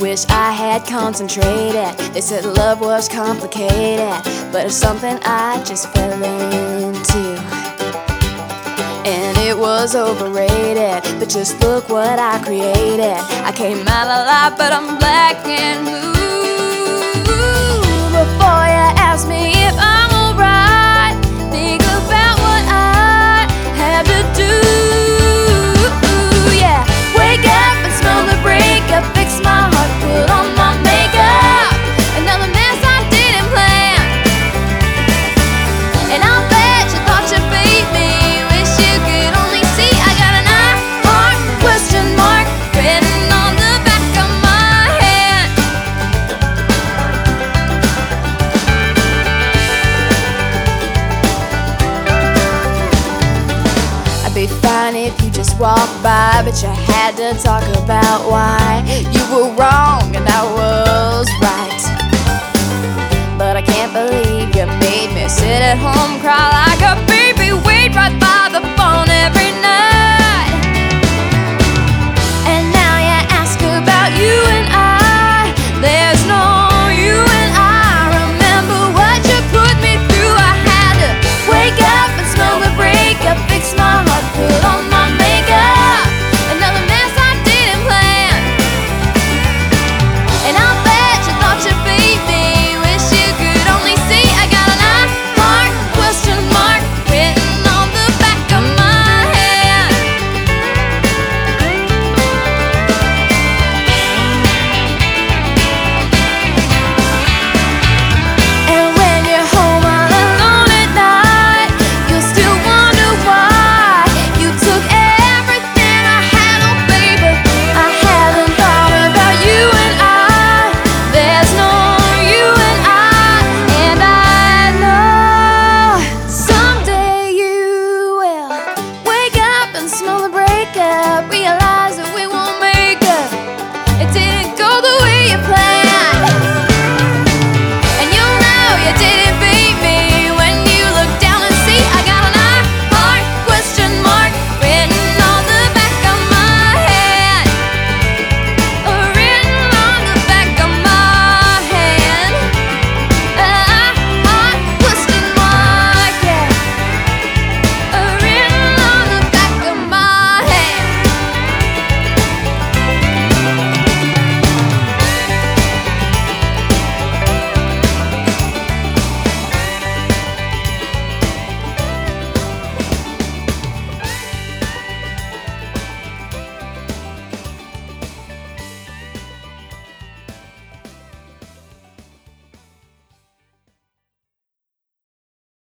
wish I had concentrated. They said love was complicated, but it's something I just fell into. And it was overrated, but just look what I created. I came out alive, but I'm black and blue. Fine if you just walked by, but you had to talk about why you were wrong and I was right. But I can't believe you made me sit at home, cry